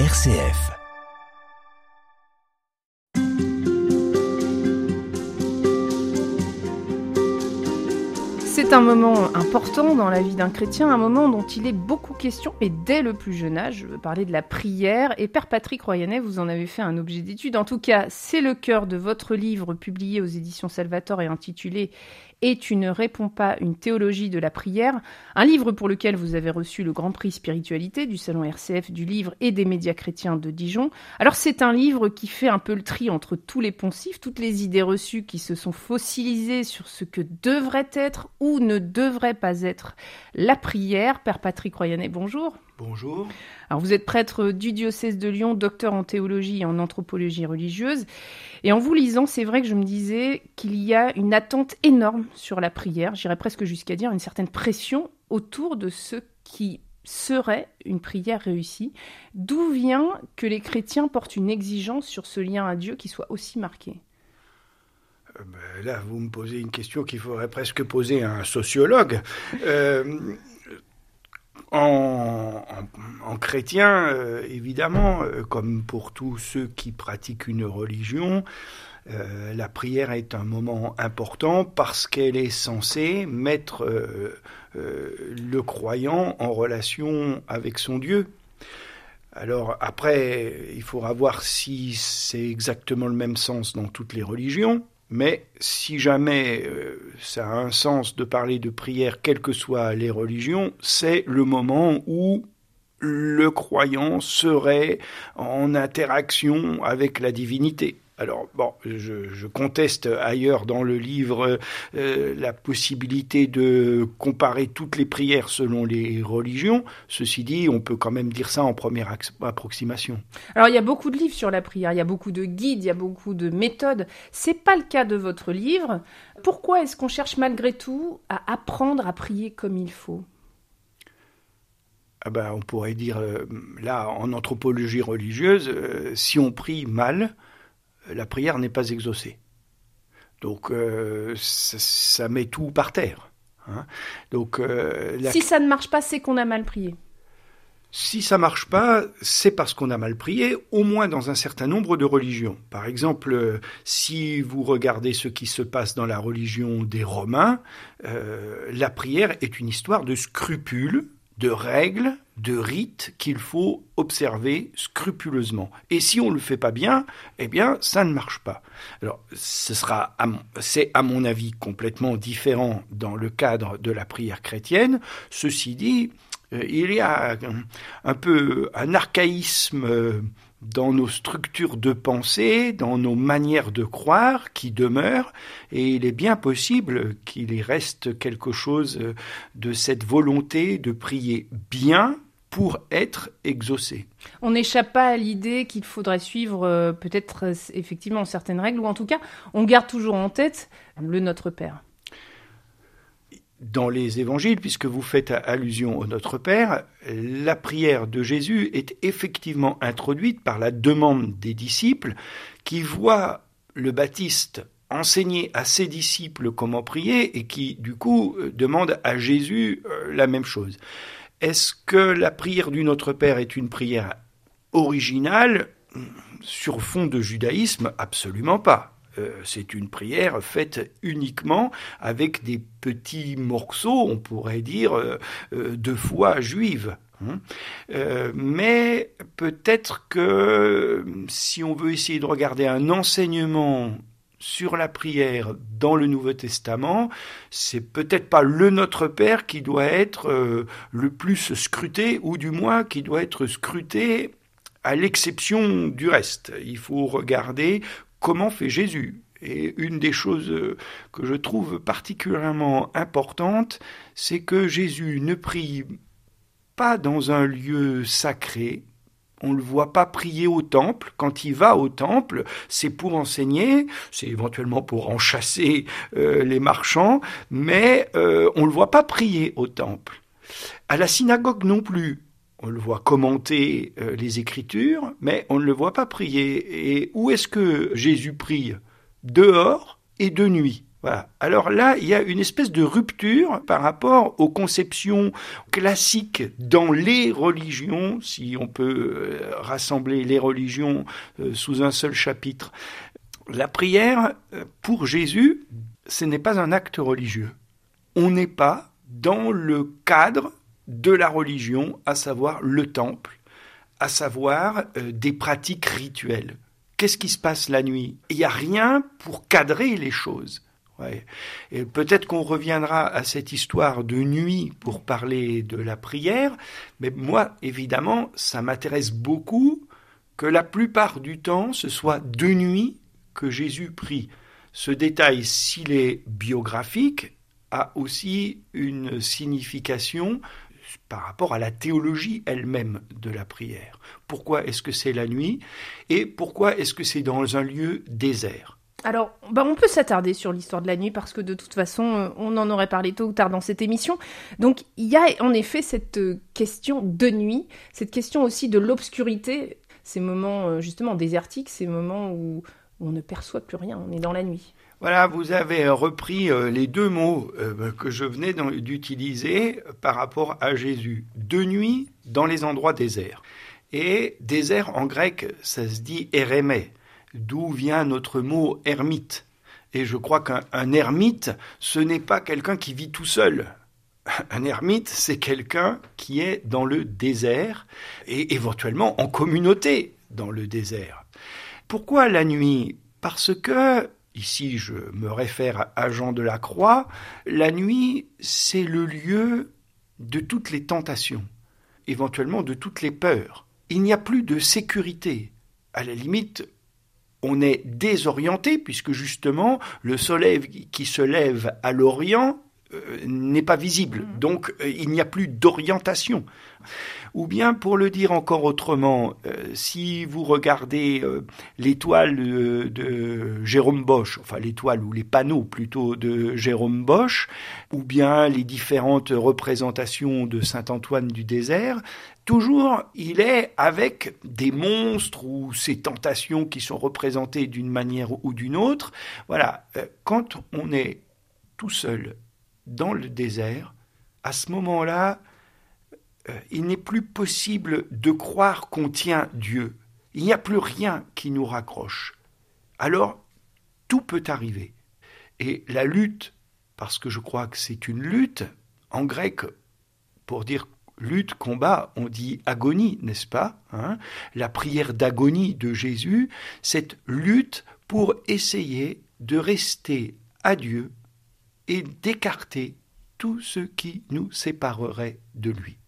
RCF. C'est un moment important dans la vie d'un chrétien, un moment dont il est beaucoup question, et dès le plus jeune âge, je veux parler de la prière, et Père Patrick Royanet, vous en avez fait un objet d'étude. En tout cas, c'est le cœur de votre livre publié aux éditions Salvatore et intitulé et tu ne réponds pas une théologie de la prière, un livre pour lequel vous avez reçu le Grand Prix Spiritualité du Salon RCF du livre et des médias chrétiens de Dijon. Alors c'est un livre qui fait un peu le tri entre tous les poncifs, toutes les idées reçues qui se sont fossilisées sur ce que devrait être ou ne devrait pas être la prière. Père Patrick Royanet, bonjour. Bonjour. Alors vous êtes prêtre du diocèse de Lyon, docteur en théologie et en anthropologie religieuse. Et en vous lisant, c'est vrai que je me disais qu'il y a une attente énorme sur la prière, j'irais presque jusqu'à dire une certaine pression autour de ce qui serait une prière réussie. D'où vient que les chrétiens portent une exigence sur ce lien à Dieu qui soit aussi marqué? Euh, ben Là, vous me posez une question qu'il faudrait presque poser à un sociologue. Euh, en, chrétien, euh, évidemment, euh, comme pour tous ceux qui pratiquent une religion, euh, la prière est un moment important parce qu'elle est censée mettre le croyant en relation avec son Dieu. Alors après, il faudra voir si c'est exactement le même sens dans toutes les religions. Mais si jamais euh, ça a un sens de parler de prière, quelles que soient les religions, c'est le moment où le croyant serait en interaction avec la divinité. Alors, bon, je, conteste ailleurs dans le livre euh, la possibilité de comparer toutes les prières selon les religions. Ceci dit, on peut quand même dire ça en première approximation. Alors, il y a beaucoup de livres sur la prière, il y a beaucoup de guides, il y a beaucoup de méthodes. C'est pas le cas de votre livre. Pourquoi est-ce qu'on cherche malgré tout à apprendre à prier comme il faut? Ah ben, on pourrait dire, euh, là, en anthropologie religieuse, euh, si on prie mal, la prière n'est pas exaucée. Donc euh, ça, met tout par terre. Hein. Donc, euh, Si ça ne marche pas, c'est qu'on a mal prié. Si ça marche pas, c'est parce qu'on a mal prié, au moins dans un certain nombre de religions. Par exemple, euh, si vous regardez ce qui se passe dans la religion des Romains, la prière est une histoire de scrupules, de règles, de rites qu'il faut observer scrupuleusement. Et si on ne le fait pas bien, eh bien, ça ne marche pas. Alors, ce sera, c'est à mon avis complètement différent dans le cadre de la prière chrétienne. Ceci dit, euh, il y a un peu un archaïsme euh, dans nos structures de pensée, dans nos manières de croire qui demeurent, et il est bien possible qu'il y reste quelque chose euh, de cette volonté de prier bien pour être exaucé. On n'échappe pas à l'idée qu'il faudrait suivre peut-être effectivement certaines règles, ou en tout cas, on garde toujours en tête le Notre Père dans les évangiles, puisque vous faites allusion au Notre Père, la prière de Jésus est effectivement introduite par la demande des disciples qui voient le Baptiste enseigner à ses disciples comment prier et qui, du coup, demandent à Jésus euh, la même chose. Est-ce que la prière du Notre Père est une prière originale sur fond de judaïsme? Absolument pas. Euh, c'est une prière faite uniquement avec des petits morceaux, on pourrait dire, euh, euh, de foi juive. Hein. mais peut-être que si on veut essayer de regarder un enseignement sur la prière dans le Nouveau Testament, c'est peut-être pas le Notre Père qui doit être le plus scruté, ou du moins qui doit être scruté à l'exception du reste. Il faut regarder comment fait Jésus. Et une des choses euh, que je trouve particulièrement importante, c'est que Jésus ne prie pas dans un lieu sacré, on ne le voit pas prier au temple. Quand il va au temple, c'est pour enseigner, c'est éventuellement pour en chasser euh, les marchands, mais euh, on ne le voit pas prier au temple. À la synagogue non plus on le voit commenter euh, les Écritures, mais on ne le voit pas prier. Et où est-ce que Jésus prie? Dehors et de nuit. Voilà. Alors là, il y a une espèce de rupture par rapport aux conceptions classiques dans les religions, si on peut euh, rassembler les religions euh, sous un seul chapitre. La prière, pour Jésus, ce n'est pas un acte religieux. On n'est pas dans le cadre de la religion, à savoir le temple, à savoir des pratiques rituelles. Qu'est-ce qui se passe la nuit? Il n'y a rien pour cadrer les choses. Et peut-être qu'on reviendra à cette histoire de nuit pour parler de la prière, mais moi, évidemment, ça m'intéresse beaucoup que la plupart du temps, ce soit de nuit que Jésus prie. Ce détail, s'il est biographique, a aussi une signification par rapport à la théologie elle-même de la prière. Pourquoi est-ce que c'est la nuit et pourquoi est-ce que c'est dans un lieu désert? Alors, bah on peut s'attarder sur l'histoire de la nuit parce que de toute façon, euh, on en aurait parlé tôt ou tard dans cette émission. Donc, il y a en effet cette euh, question de nuit, cette question aussi de l'obscurité, ces moments euh, justement désertiques, ces moments où on ne perçoit plus rien, on est dans la nuit. Voilà, vous avez repris les deux mots que je venais d'utiliser par rapport à Jésus. De nuit dans les endroits déserts. Et désert en grec, ça se dit érémé d'où vient notre mot ermite. Et je crois qu'un ermite, ce n'est pas quelqu'un qui vit tout seul. Un ermite, c'est quelqu'un qui est dans le désert et éventuellement en communauté dans le désert. Pourquoi la nuit? Parce que, ici je me réfère à Jean de la Croix, la nuit, c'est le lieu de toutes les tentations, éventuellement de toutes les peurs. Il n'y a plus de sécurité. À la limite, on est désorienté puisque justement le soleil qui se lève à l'Orient euh, n'est pas visible. Mm. Donc euh, il n'y a plus d'orientation. Ou bien, pour le dire encore autrement, euh, si vous regardez l'étoile de, Jérôme Bosch, enfin l'étoile ou les panneaux plutôt de Jérôme Bosch, ou bien les différentes représentations de Saint Antoine du désert, toujours il est avec des monstres ou ces tentations qui sont représentées d'une manière ou d'une autre. Voilà, quand on est tout seul dans le désert, à ce moment-là, euh, il n'est plus possible de croire qu'on tient Dieu. Il n'y a plus rien qui nous raccroche. Alors, tout peut arriver. Et la lutte, parce que je crois que c'est une lutte, en grec, pour dire lutte, combat, on dit agonie, n'est-ce pas hein? La prière d'agonie de Jésus, cette lutte pour essayer de rester à Dieu et d'écarter tout ce qui nous séparerait de lui.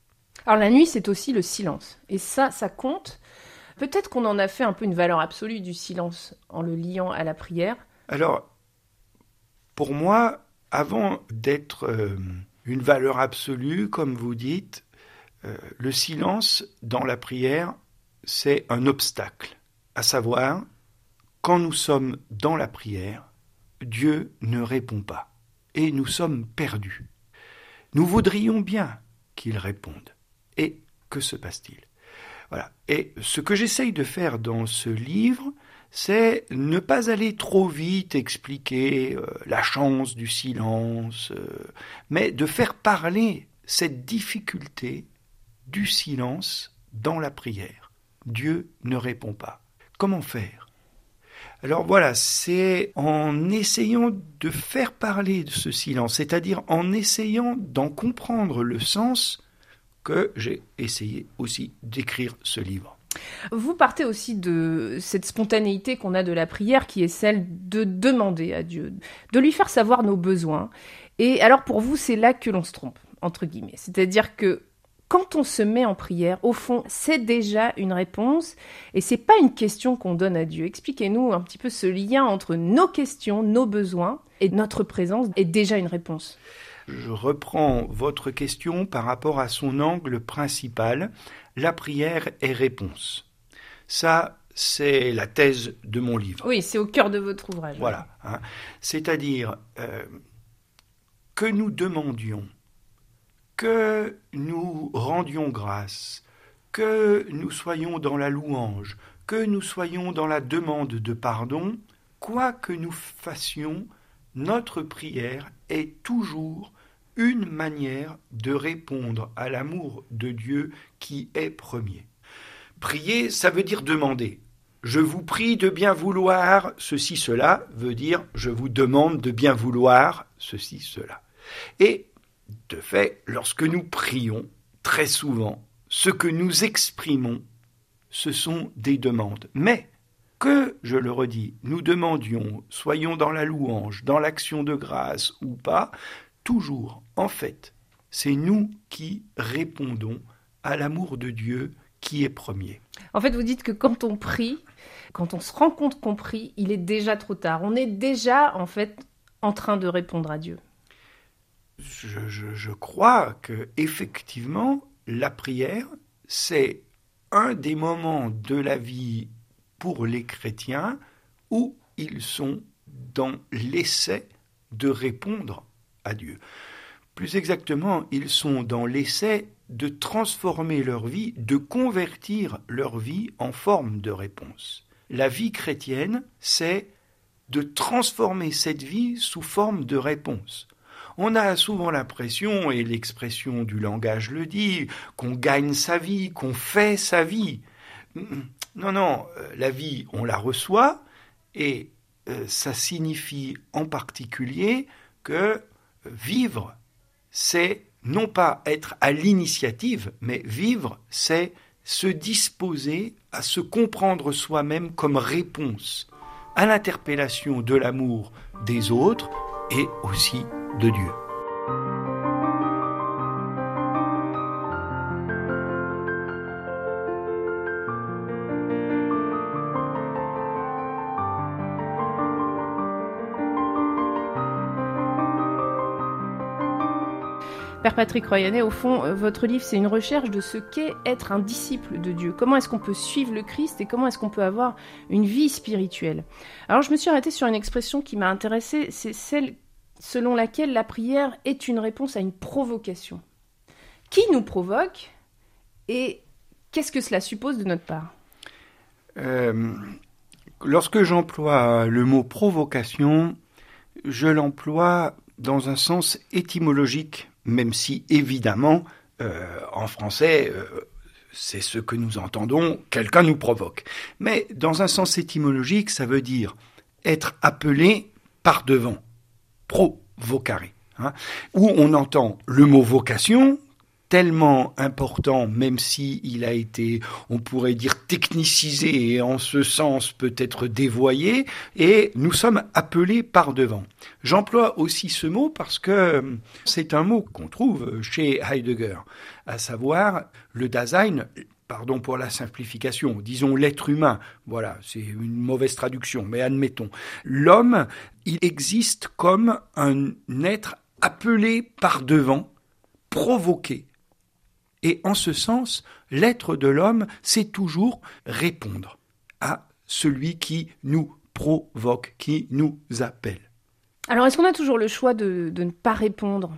Alors la nuit, c'est aussi le silence. Et ça, ça compte. Peut-être qu'on en a fait un peu une valeur absolue du silence en le liant à la prière. Alors, pour moi, avant d'être euh, une valeur absolue, comme vous dites, euh, le silence dans la prière, c'est un obstacle. À savoir, quand nous sommes dans la prière, Dieu ne répond pas et nous sommes perdus. Nous voudrions bien qu'il réponde. Et que se passe-t-il? Voilà. Et ce que j'essaye de faire dans ce livre, c'est ne pas aller trop vite expliquer euh, la chance du silence, euh, mais de faire parler cette difficulté du silence dans la prière. Dieu ne répond pas. Comment faire? Alors voilà, c'est en essayant de faire parler de ce silence, c'est-à-dire en essayant d'en comprendre le sens, que j'ai essayé aussi d'écrire ce livre. Vous partez aussi de cette spontanéité qu'on a de la prière qui est celle de demander à Dieu, de lui faire savoir nos besoins. Et alors pour vous, c'est là que l'on se trompe, entre guillemets. C'est-à-dire que quand on se met en prière, au fond, c'est déjà une réponse et c'est pas une question qu'on donne à Dieu. Expliquez-nous un petit peu ce lien entre nos questions, nos besoins et notre présence est déjà une réponse. Je reprends votre question par rapport à son angle principal, la prière est réponse. Ça, c'est la thèse de mon livre. Oui, c'est au cœur de votre ouvrage. Voilà. Hein. C'est-à-dire euh, que nous demandions que nous rendions grâce, que nous soyons dans la louange, que nous soyons dans la demande de pardon, quoi que nous fassions, notre prière est toujours une manière de répondre à l'amour de Dieu qui est premier. Prier, ça veut dire demander. Je vous prie de bien vouloir ceci, cela veut dire je vous demande de bien vouloir ceci, cela. Et de fait, lorsque nous prions, très souvent, ce que nous exprimons, ce sont des demandes. Mais que, je le redis, nous demandions, soyons dans la louange, dans l'action de grâce ou pas, toujours, en fait, c'est nous qui répondons à l'amour de Dieu qui est premier. En fait, vous dites que quand on prie, quand on se rend compte qu'on prie, il est déjà trop tard. On est déjà, en fait, en train de répondre à Dieu. Je, je crois que effectivement, la prière, c'est un des moments de la vie pour les chrétiens où ils sont dans l'essai de répondre Dieu. Plus exactement, ils sont dans l'essai de transformer leur vie, de convertir leur vie en forme de réponse. La vie chrétienne, c'est de transformer cette vie sous forme de réponse. On a souvent l'impression, et l'expression du langage le dit, qu'on gagne sa vie, qu'on fait sa vie. Non, non, euh, la vie, on la reçoit, et euh, ça signifie en particulier que vivre, c'est non pas être à l'initiative, mais vivre, c'est se disposer à se comprendre soi-même comme réponse à l'interpellation de l'amour des autres et aussi de Dieu. Père Patrick Royanet, au fond, euh, votre livre, c'est une recherche de ce qu'est être un disciple de Dieu. Comment est-ce qu'on peut suivre le Christ et comment est-ce qu'on peut avoir une vie spirituelle? Alors, je me suis arrêtée sur une expression qui m'a intéressée, c'est celle selon laquelle la prière est une réponse à une provocation. Qui nous provoque et qu'est-ce que cela suppose de notre part? Euh, Lorsque j'emploie le mot provocation, je l'emploie dans un sens étymologique même si évidemment, euh, en français, euh, c'est ce que nous entendons, quelqu'un nous provoque. Mais dans un sens étymologique, ça veut dire être appelé par devant, provocare, hein, où on entend le mot vocation, tellement important, même si il a été, on pourrait dire, technicisé et en ce sens peut-être dévoyé, et nous sommes appelés par devant. J'emploie aussi ce mot parce que c'est un mot qu'on trouve chez Heidegger, à savoir le Dasein, pardon pour la simplification, disons l'être humain, voilà, c'est une mauvaise traduction, mais admettons, l'homme, il existe comme un être appelé par devant, provoqué, et en ce sens, l'être de l'homme, c'est toujours répondre à celui qui nous provoque, qui nous appelle. Alors, est-ce qu'on a toujours le choix de, ne pas répondre?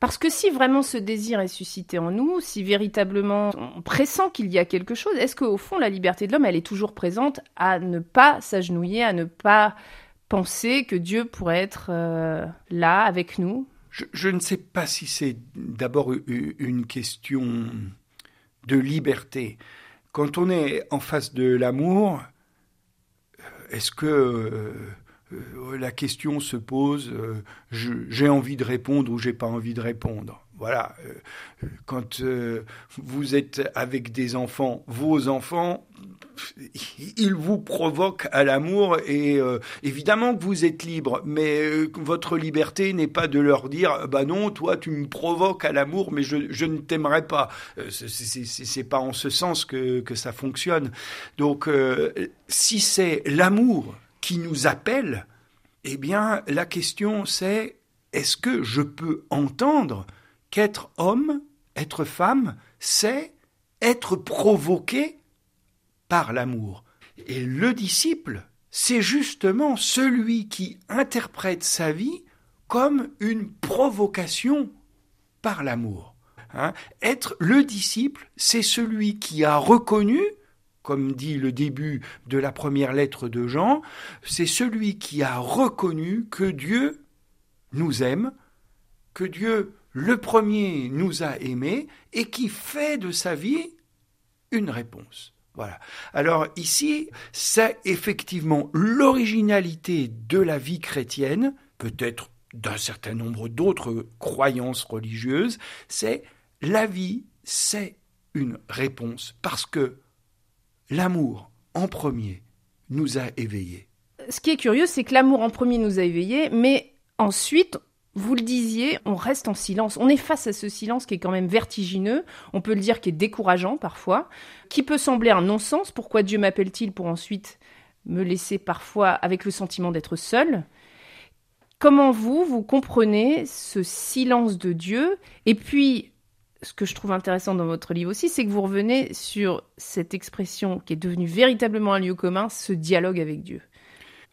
Parce que si vraiment ce désir est suscité en nous, si véritablement on pressent qu'il y a quelque chose, est-ce qu'au fond la liberté de l'homme, elle est toujours présente à ne pas s'agenouiller, à ne pas penser que Dieu pourrait être euh, là avec nous? Je, ne sais pas si c'est d'abord une question de liberté. Quand on est en face de l'amour, est-ce que euh, euh, la question se pose euh, j'ai envie de répondre ou j'ai pas envie de répondre? Voilà. quand vous êtes avec des enfants, vos enfants, il vous provoque à l'amour et euh, évidemment que vous êtes libre, mais euh, votre liberté n'est pas de leur dire bah non, toi tu me provoques à l'amour, mais je, ne t'aimerais pas. Euh, c'est pas en ce sens que ça fonctionne. Donc si c'est l'amour qui nous appelle, eh bien la question c'est est-ce que je peux entendre qu'être homme, être femme, c'est être provoqué par l'amour. Et le disciple, c'est justement celui qui interprète sa vie comme une provocation par l'amour. Hein. Être le disciple, c'est celui qui a reconnu comme dit le début de la première lettre de Jean, c'est celui qui a reconnu que Dieu nous aime, que Dieu le premier nous a aimés et qui fait de sa vie une réponse. Voilà. Alors ici, c'est effectivement l'originalité de la vie chrétienne, peut-être d'un certain nombre d'autres croyances religieuses, c'est la vie, c'est une réponse parce que l'amour en premier nous a éveillés. Ce qui est curieux, c'est que l'amour en premier nous a éveillés, mais ensuite, vous le disiez, on reste en silence. On est face à ce silence qui est quand même vertigineux, on peut le dire qui est décourageant parfois, qui peut sembler un non-sens. Pourquoi Dieu m'appelle-t-il pour ensuite me laisser parfois avec le sentiment d'être seul? Comment vous, vous comprenez ce silence de Dieu? Et puis, ce que je trouve intéressant dans votre livre aussi, c'est que vous revenez sur cette expression qui est devenue véritablement un lieu commun, ce dialogue avec Dieu.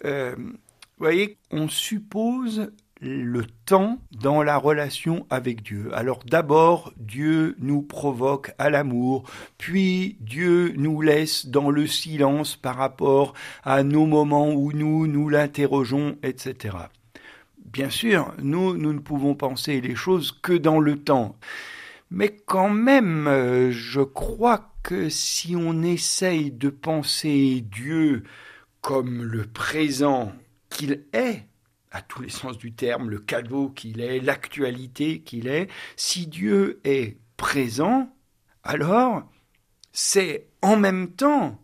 Euh, vous voyez, on suppose le temps dans la relation avec Dieu. Alors d'abord, Dieu nous provoque à l'amour, puis Dieu nous laisse dans le silence par rapport à nos moments où nous nous l'interrogeons, etc. Bien sûr, nous, nous ne pouvons penser les choses que dans le temps. Mais quand même, euh, je crois que si on essaye de penser Dieu comme le présent qu'il est, à tous les sens du terme, le cadeau qu'il est, l'actualité qu'il est, si Dieu est présent, alors c'est en même temps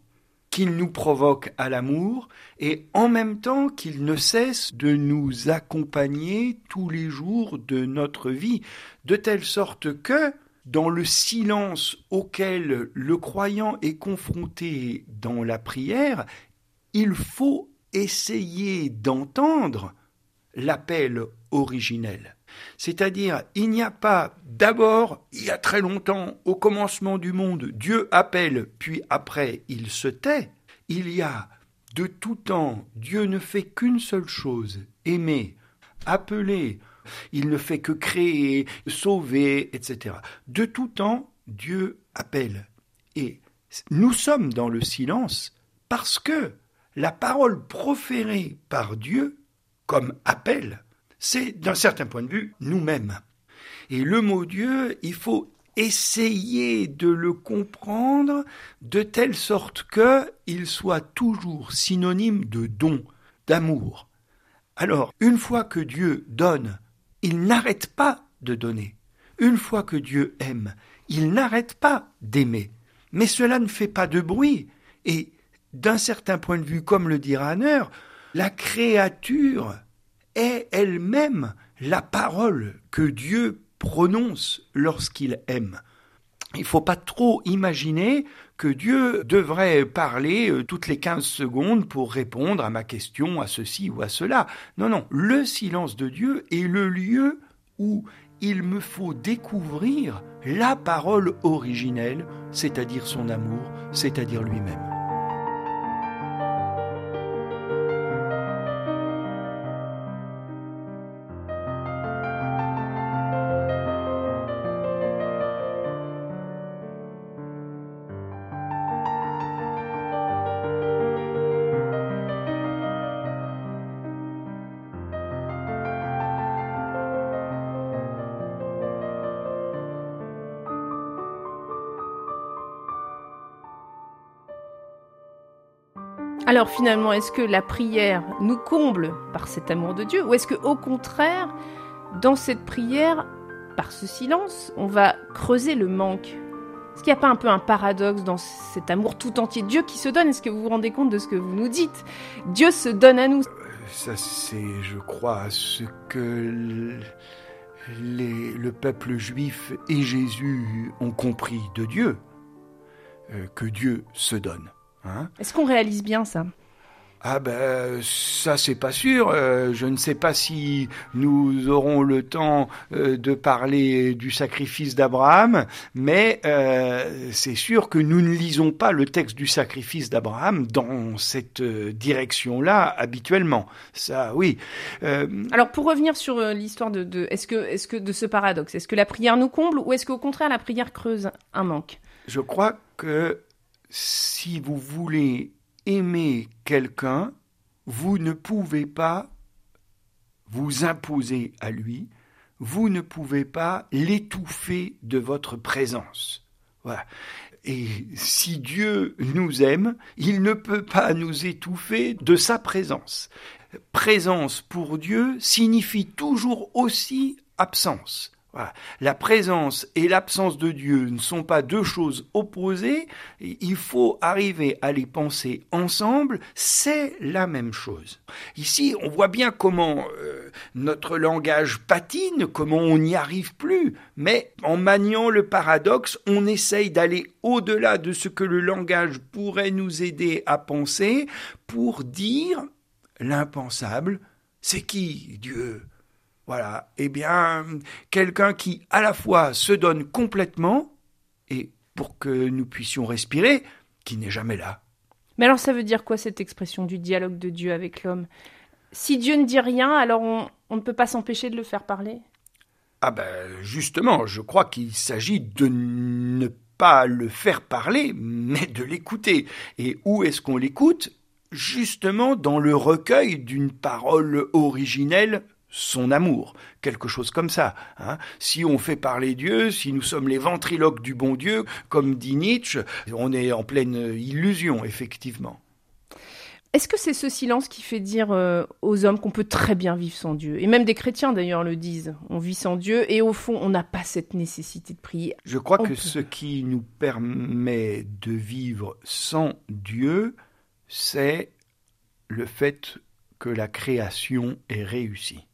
qu'il nous provoque à l'amour et en même temps qu'il ne cesse de nous accompagner tous les jours de notre vie, de telle sorte que dans le silence auquel le croyant est confronté dans la prière, il faut essayer d'entendre l'appel originel. C'est-à-dire, il n'y a pas d'abord, il y a très longtemps, au commencement du monde, Dieu appelle, puis après il se tait. Il y a de tout temps, Dieu ne fait qu'une seule chose, aimer, appeler. Il ne fait que créer, sauver, etc. De tout temps, Dieu appelle. Et nous sommes dans le silence parce que la parole proférée par Dieu comme appel, c'est d'un certain point de vue nous-mêmes. Et le mot Dieu, il faut essayer de le comprendre de telle sorte que il soit toujours synonyme de don, d'amour. Alors, une fois que Dieu donne, il n'arrête pas de donner. Une fois que Dieu aime, il n'arrête pas d'aimer. Mais cela ne fait pas de bruit. Et d'un certain point de vue, comme le dit Rahner, la créature est elle-même la parole que Dieu prononce lorsqu'il aime. Il ne faut pas trop imaginer que Dieu devrait parler euh, toutes les 15 secondes pour répondre à ma question, à ceci ou à cela. Non, non, le silence de Dieu est le lieu où il me faut découvrir la parole originelle, c'est-à-dire son amour, c'est-à-dire lui-même. Alors finalement, est-ce que la prière nous comble par cet amour de Dieu ou est-ce que au contraire, dans cette prière, par ce silence, on va creuser le manque? Est-ce qu'il n'y a pas un peu un paradoxe dans cet amour tout entier Dieu qui se donne? Est-ce que vous vous rendez compte de ce que vous nous dites? Dieu se donne à nous. Ça, c'est, je crois, ce que le peuple juif et Jésus ont compris de Dieu, euh, que Dieu se donne. Hein Est-ce qu'on réalise bien ça? Ah ben ça c'est pas sûr. Euh, je ne sais pas si nous aurons le temps euh, de parler du sacrifice d'Abraham, mais euh, c'est sûr que nous ne lisons pas le texte du sacrifice d'Abraham dans cette direction-là habituellement. Ça, oui. Alors pour revenir sur l'histoire de, de est-ce que est-ce que de ce paradoxe, est-ce que la prière nous comble ou est-ce qu'au contraire la prière creuse un manque? Je crois que si vous voulez aimer quelqu'un, vous ne pouvez pas vous imposer à lui, vous ne pouvez pas l'étouffer de votre présence. Et si Dieu nous aime, il ne peut pas nous étouffer de sa présence. Présence pour Dieu signifie toujours aussi absence. La présence et l'absence de Dieu ne sont pas deux choses opposées, il faut arriver à les penser ensemble, c'est la même chose. Ici, on voit bien comment euh, notre langage patine, comment on n'y arrive plus, mais en maniant le paradoxe, on essaye d'aller au-delà de ce que le langage pourrait nous aider à penser pour dire l'impensable, c'est qui Dieu? Voilà, eh bien, quelqu'un qui à la fois se donne complètement, et pour que nous puissions respirer, qui n'est jamais là. Mais alors ça veut dire quoi cette expression du dialogue de Dieu avec l'homme? Si Dieu ne dit rien, alors on, on ne peut pas s'empêcher de le faire parler? Ah ben justement, je crois qu'il s'agit de ne pas le faire parler, mais de l'écouter. Et où est-ce qu'on l'écoute? Justement dans le recueil d'une parole originelle son amour, quelque chose comme ça. Hein. Si on fait parler Dieu, si nous sommes les ventriloques du bon Dieu, comme dit Nietzsche, on est en pleine illusion, effectivement. Est-ce que c'est ce silence qui fait dire euh, aux hommes qu'on peut très bien vivre sans Dieu? Et même des chrétiens d'ailleurs le disent, on vit sans Dieu et au fond on n'a pas cette nécessité de prier. Je crois que ce qui nous permet de vivre sans Dieu, c'est le fait que la création est réussie.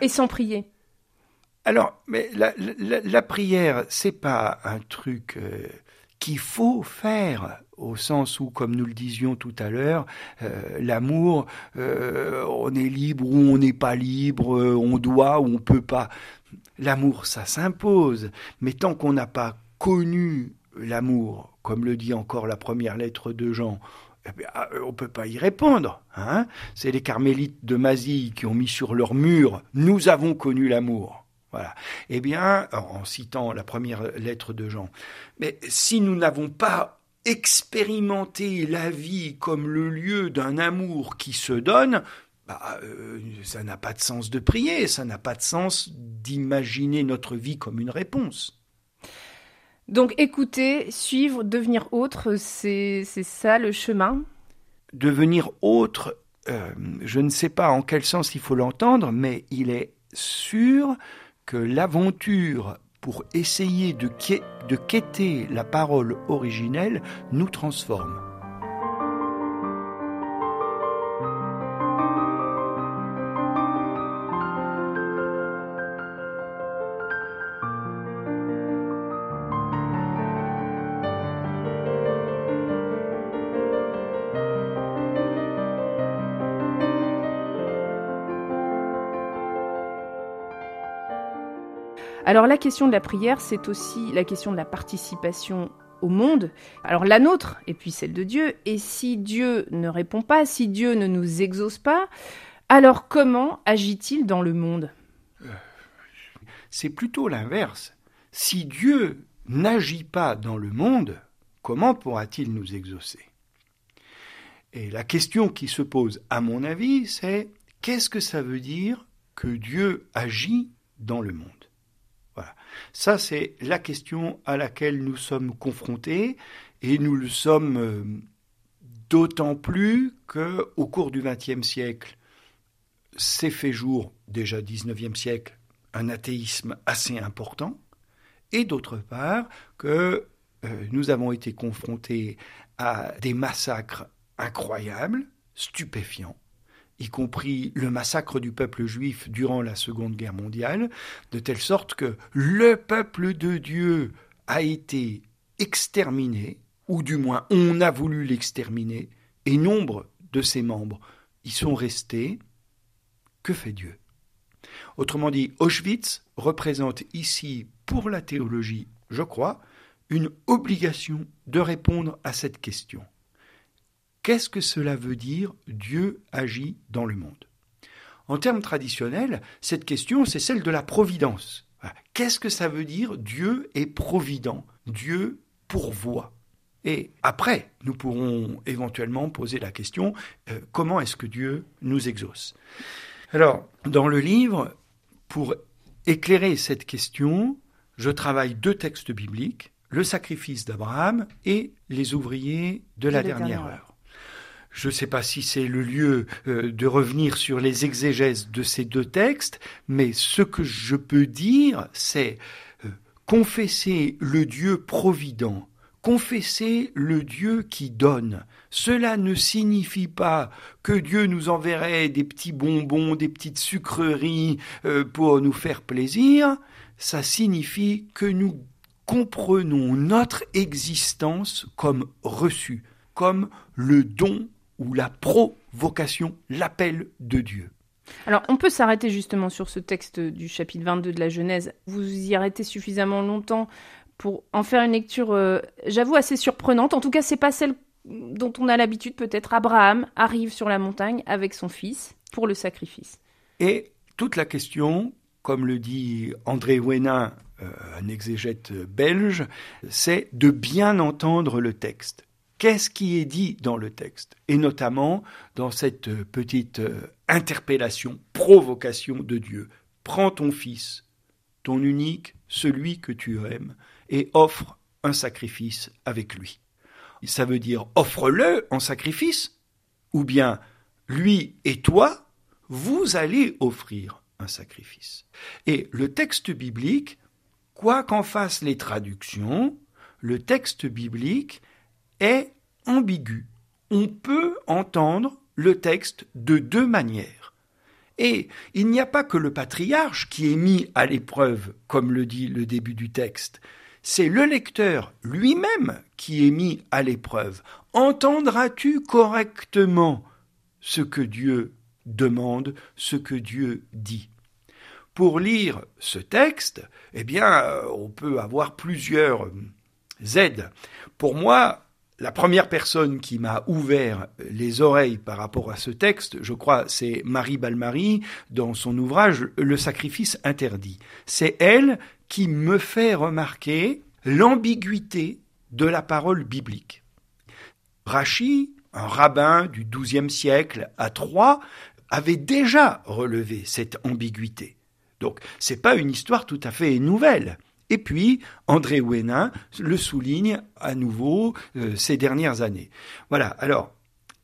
Et sans prier. Alors, mais la, la, prière, c'est pas un truc euh, qu'il faut faire au sens où, comme nous le disions tout à l'heure, euh, l'amour, euh, on est libre ou on n'est pas libre, on doit ou on peut pas. L'amour, ça s'impose, mais tant qu'on n'a pas connu l'amour, comme le dit encore la première lettre de Jean, eh ah, on ne peut pas y répondre. Hein C'est les carmélites de Mazie qui ont mis sur leur mur Nous avons connu l'amour. Voilà. Eh bien, en citant la première lettre de Jean, mais si nous n'avons pas expérimenté la vie comme le lieu d'un amour qui se donne, bah, euh, ça n'a pas de sens de prier, ça n'a pas de sens d'imaginer notre vie comme une réponse. Donc écouter, suivre, devenir autre, c'est ça le chemin Devenir autre, euh, je ne sais pas en quel sens il faut l'entendre, mais il est sûr que l'aventure pour essayer de, de quêter la parole originelle nous transforme. Alors la question de la prière, c'est aussi la question de la participation au monde, alors la nôtre et puis celle de Dieu, et si Dieu ne répond pas, si Dieu ne nous exauce pas, alors comment agit-il dans le monde? C'est plutôt l'inverse. Si Dieu n'agit pas dans le monde, comment pourra-t-il nous exaucer? Et la question qui se pose, à mon avis, c'est qu'est-ce que ça veut dire que Dieu agit dans le monde? Ça, c'est la question à laquelle nous sommes confrontés et nous le sommes euh, d'autant plus qu'au cours du XXe siècle, s'est fait jour, déjà XIXe siècle, un athéisme assez important, et d'autre part que euh, nous avons été confrontés à des massacres incroyables, stupéfiants, y compris le massacre du peuple juif durant la Seconde Guerre mondiale, de telle sorte que le peuple de Dieu a été exterminé, ou du moins on a voulu l'exterminer, et nombre de ses membres y sont restés. Que fait Dieu? Autrement dit, Auschwitz représente ici, pour la théologie, je crois, une obligation de répondre à cette question. Qu'est-ce que cela veut dire Dieu agit dans le monde? En termes traditionnels, cette question, c'est celle de la providence. Qu'est-ce que ça veut dire Dieu est provident? Dieu pourvoit. Et après, nous pourrons éventuellement poser la question, euh, comment est-ce que Dieu nous exauce? Alors, dans le livre, pour éclairer cette question, je travaille deux textes bibliques, le sacrifice d'Abraham et les ouvriers de la dernière heure. Je ne sais pas si c'est le lieu euh, de revenir sur les exégèses de ces deux textes, mais ce que je peux dire, c'est euh, confesser le Dieu provident, confesser le Dieu qui donne. Cela ne signifie pas que Dieu nous enverrait des petits bonbons, des petites sucreries euh, pour nous faire plaisir, ça signifie que nous comprenons notre existence comme reçue, comme le don ou la provocation, l'appel de Dieu. Alors, on peut s'arrêter justement sur ce texte du chapitre 22 de la Genèse. Vous y arrêtez suffisamment longtemps pour en faire une lecture, euh, j'avoue, assez surprenante. En tout cas, c'est pas celle dont on a l'habitude peut-être. Abraham arrive sur la montagne avec son fils pour le sacrifice. Et toute la question, comme le dit André Ouénin, euh, un exégète belge, c'est de bien entendre le texte qu'est-ce qui est dit dans le texte, et notamment dans cette petite euh, interpellation, provocation de Dieu. Prends ton fils, ton unique, celui que tu aimes, et offre un sacrifice avec lui. Ça veut dire offre-le en sacrifice, ou bien lui et toi, vous allez offrir un sacrifice. Et le texte biblique, quoi qu'en fassent les traductions, le texte biblique est ambigu. On peut entendre le texte de deux manières. Et il n'y a pas que le patriarche qui est mis à l'épreuve, comme le dit le début du texte. C'est le lecteur lui-même qui est mis à l'épreuve. Entendras-tu correctement ce que Dieu demande, ce que Dieu dit? Pour lire ce texte, eh bien, on peut avoir plusieurs aides. Pour moi, la première personne qui m'a ouvert les oreilles par rapport à ce texte, je crois, c'est Marie Balmary dans son ouvrage Le sacrifice interdit. C'est elle qui me fait remarquer l'ambiguïté de la parole biblique. Rachi, un rabbin du XIIe siècle à Troyes, avait déjà relevé cette ambiguïté. Donc, c'est pas une histoire tout à fait nouvelle. Et puis, André Ouénin le souligne à nouveau euh, ces dernières années. Voilà, alors,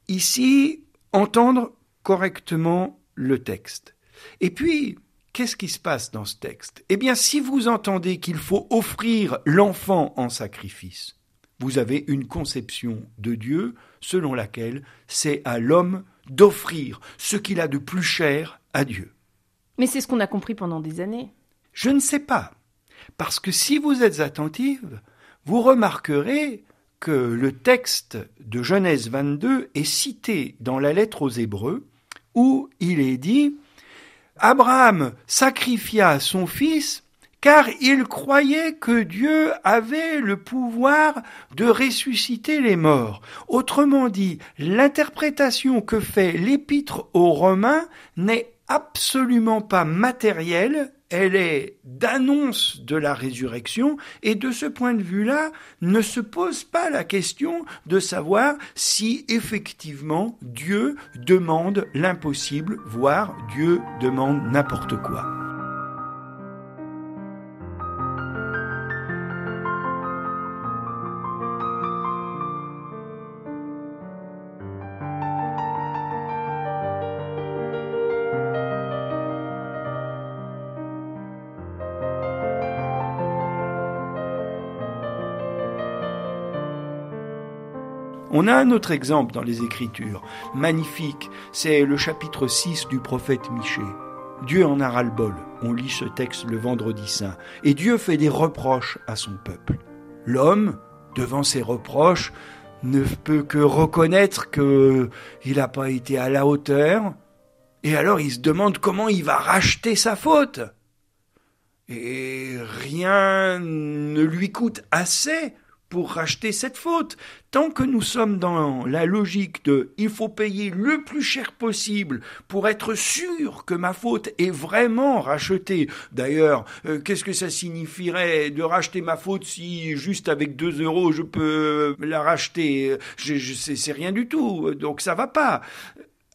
ici, entendre correctement le texte. Et puis, qu'est-ce qui se passe dans ce texte? Eh bien, si vous entendez qu'il faut offrir l'enfant en sacrifice, vous avez une conception de Dieu selon laquelle c'est à l'homme d'offrir ce qu'il a de plus cher à Dieu. Mais c'est ce qu'on a compris pendant des années. Je ne sais pas. Parce que si vous êtes attentive, vous remarquerez que le texte de Genèse 22 est cité dans la lettre aux Hébreux, où il est dit Abraham sacrifia son fils car il croyait que Dieu avait le pouvoir de ressusciter les morts. Autrement dit, l'interprétation que fait l'épître aux Romains n'est absolument pas matérielle, elle est d'annonce de la résurrection et de ce point de vue-là ne se pose pas la question de savoir si effectivement Dieu demande l'impossible, voire Dieu demande n'importe quoi. On a un autre exemple dans les Écritures, magnifique, c'est le chapitre 6 du prophète Michée. Dieu en a ras-le-bol, on lit ce texte le vendredi saint, et Dieu fait des reproches à son peuple. L'homme, devant ces reproches, ne peut que reconnaître qu'il n'a pas été à la hauteur, et alors il se demande comment il va racheter sa faute. Et rien ne lui coûte assez pour racheter cette faute. Tant que nous sommes dans la logique de il faut payer le plus cher possible pour être sûr que ma faute est vraiment rachetée. D'ailleurs, euh, qu'est-ce que ça signifierait de racheter ma faute si juste avec 2 euros je peux la racheter? Je, je C'est rien du tout. Donc ça va pas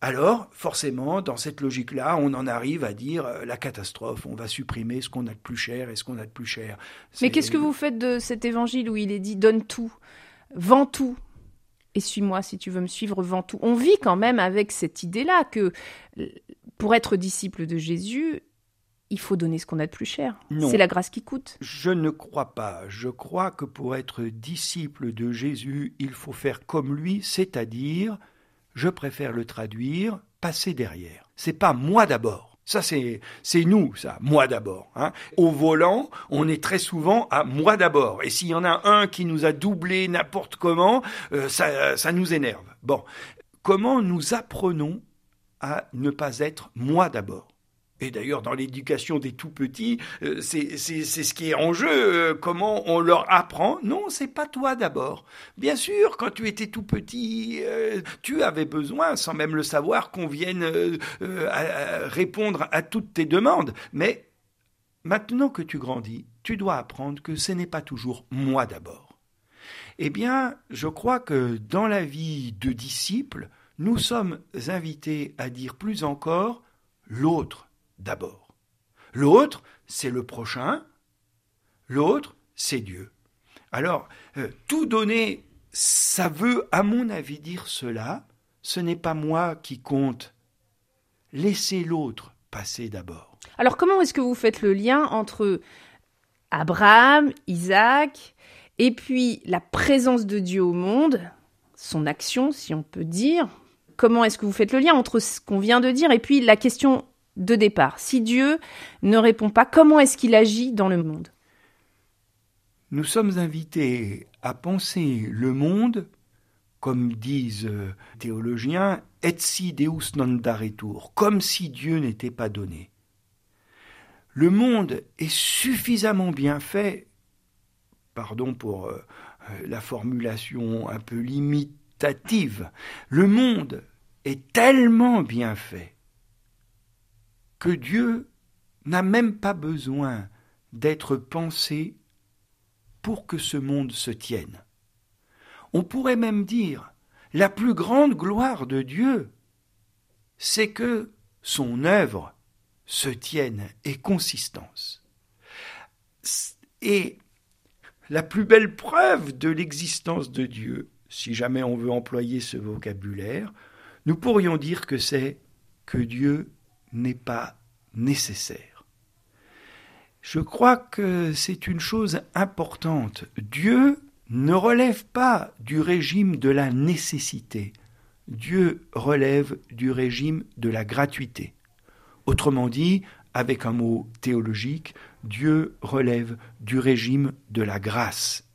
alors forcément, dans cette logique-là, on en arrive à dire euh, la catastrophe, on va supprimer ce qu'on a de plus cher et ce qu'on a de plus cher. Mais qu'est-ce que vous faites de cet évangile où il est dit donne tout, vends tout? Et suis-moi si tu veux me suivre, vends tout On vit quand même avec cette idée-là que pour être disciple de Jésus, il faut donner ce qu'on a de plus cher. C'est la grâce qui coûte. Je ne crois pas. Je crois que pour être disciple de Jésus, il faut faire comme lui, c'est-à-dire je préfère le traduire passer derrière. C'est pas moi d'abord. Ça, c'est, c'est nous, ça, moi d'abord. Hein. Au volant, on est très souvent à moi d'abord. Et s'il y en a un qui nous a doublé n'importe comment, euh, ça, ça nous énerve. Bon, comment nous apprenons à ne pas être moi d'abord? Et d'ailleurs, dans l'éducation des tout petits, euh, c'est ce qui est en jeu. Euh, comment on leur apprend Non, c'est pas toi d'abord. Bien sûr, quand tu étais tout petit, euh, tu avais besoin, sans même le savoir, qu'on vienne répondre à toutes tes demandes. Mais maintenant que tu grandis, tu dois apprendre que ce n'est pas toujours moi d'abord. Eh bien, je crois que dans la vie de disciple, nous sommes invités à dire plus encore l'autre d'abord. L'autre, c'est le prochain. L'autre, c'est Dieu. Alors, euh, tout donner, ça veut, à mon avis, dire cela. Ce n'est pas moi qui compte. Laissez l'autre passer d'abord. Alors, comment est-ce que vous faites le lien entre Abraham, Isaac, et puis la présence de Dieu au monde, son action, si on peut dire? Comment est-ce que vous faites le lien entre ce qu'on vient de dire et puis la question de départ. Si Dieu ne répond pas, comment est-ce qu'il agit dans le monde? Nous sommes invités à penser le monde, comme disent euh, théologiens, et si Deus non daretur, comme si Dieu n'était pas donné. Le monde est suffisamment bien fait, pardon pour euh, euh, la formulation un peu limitative, le monde est tellement bien fait Dieu n'a même pas besoin d'être pensé pour que ce monde se tienne. On pourrait même dire la plus grande gloire de Dieu, c'est que son œuvre se tienne et consistance. Et la plus belle preuve de l'existence de Dieu, si jamais on veut employer ce vocabulaire, nous pourrions dire que c'est que Dieu n'est pas nécessaire. Je crois que c'est une chose importante. Dieu ne relève pas du régime de la nécessité. Dieu relève du régime de la gratuité. Autrement dit, avec un mot théologique, Dieu relève du régime de la grâce.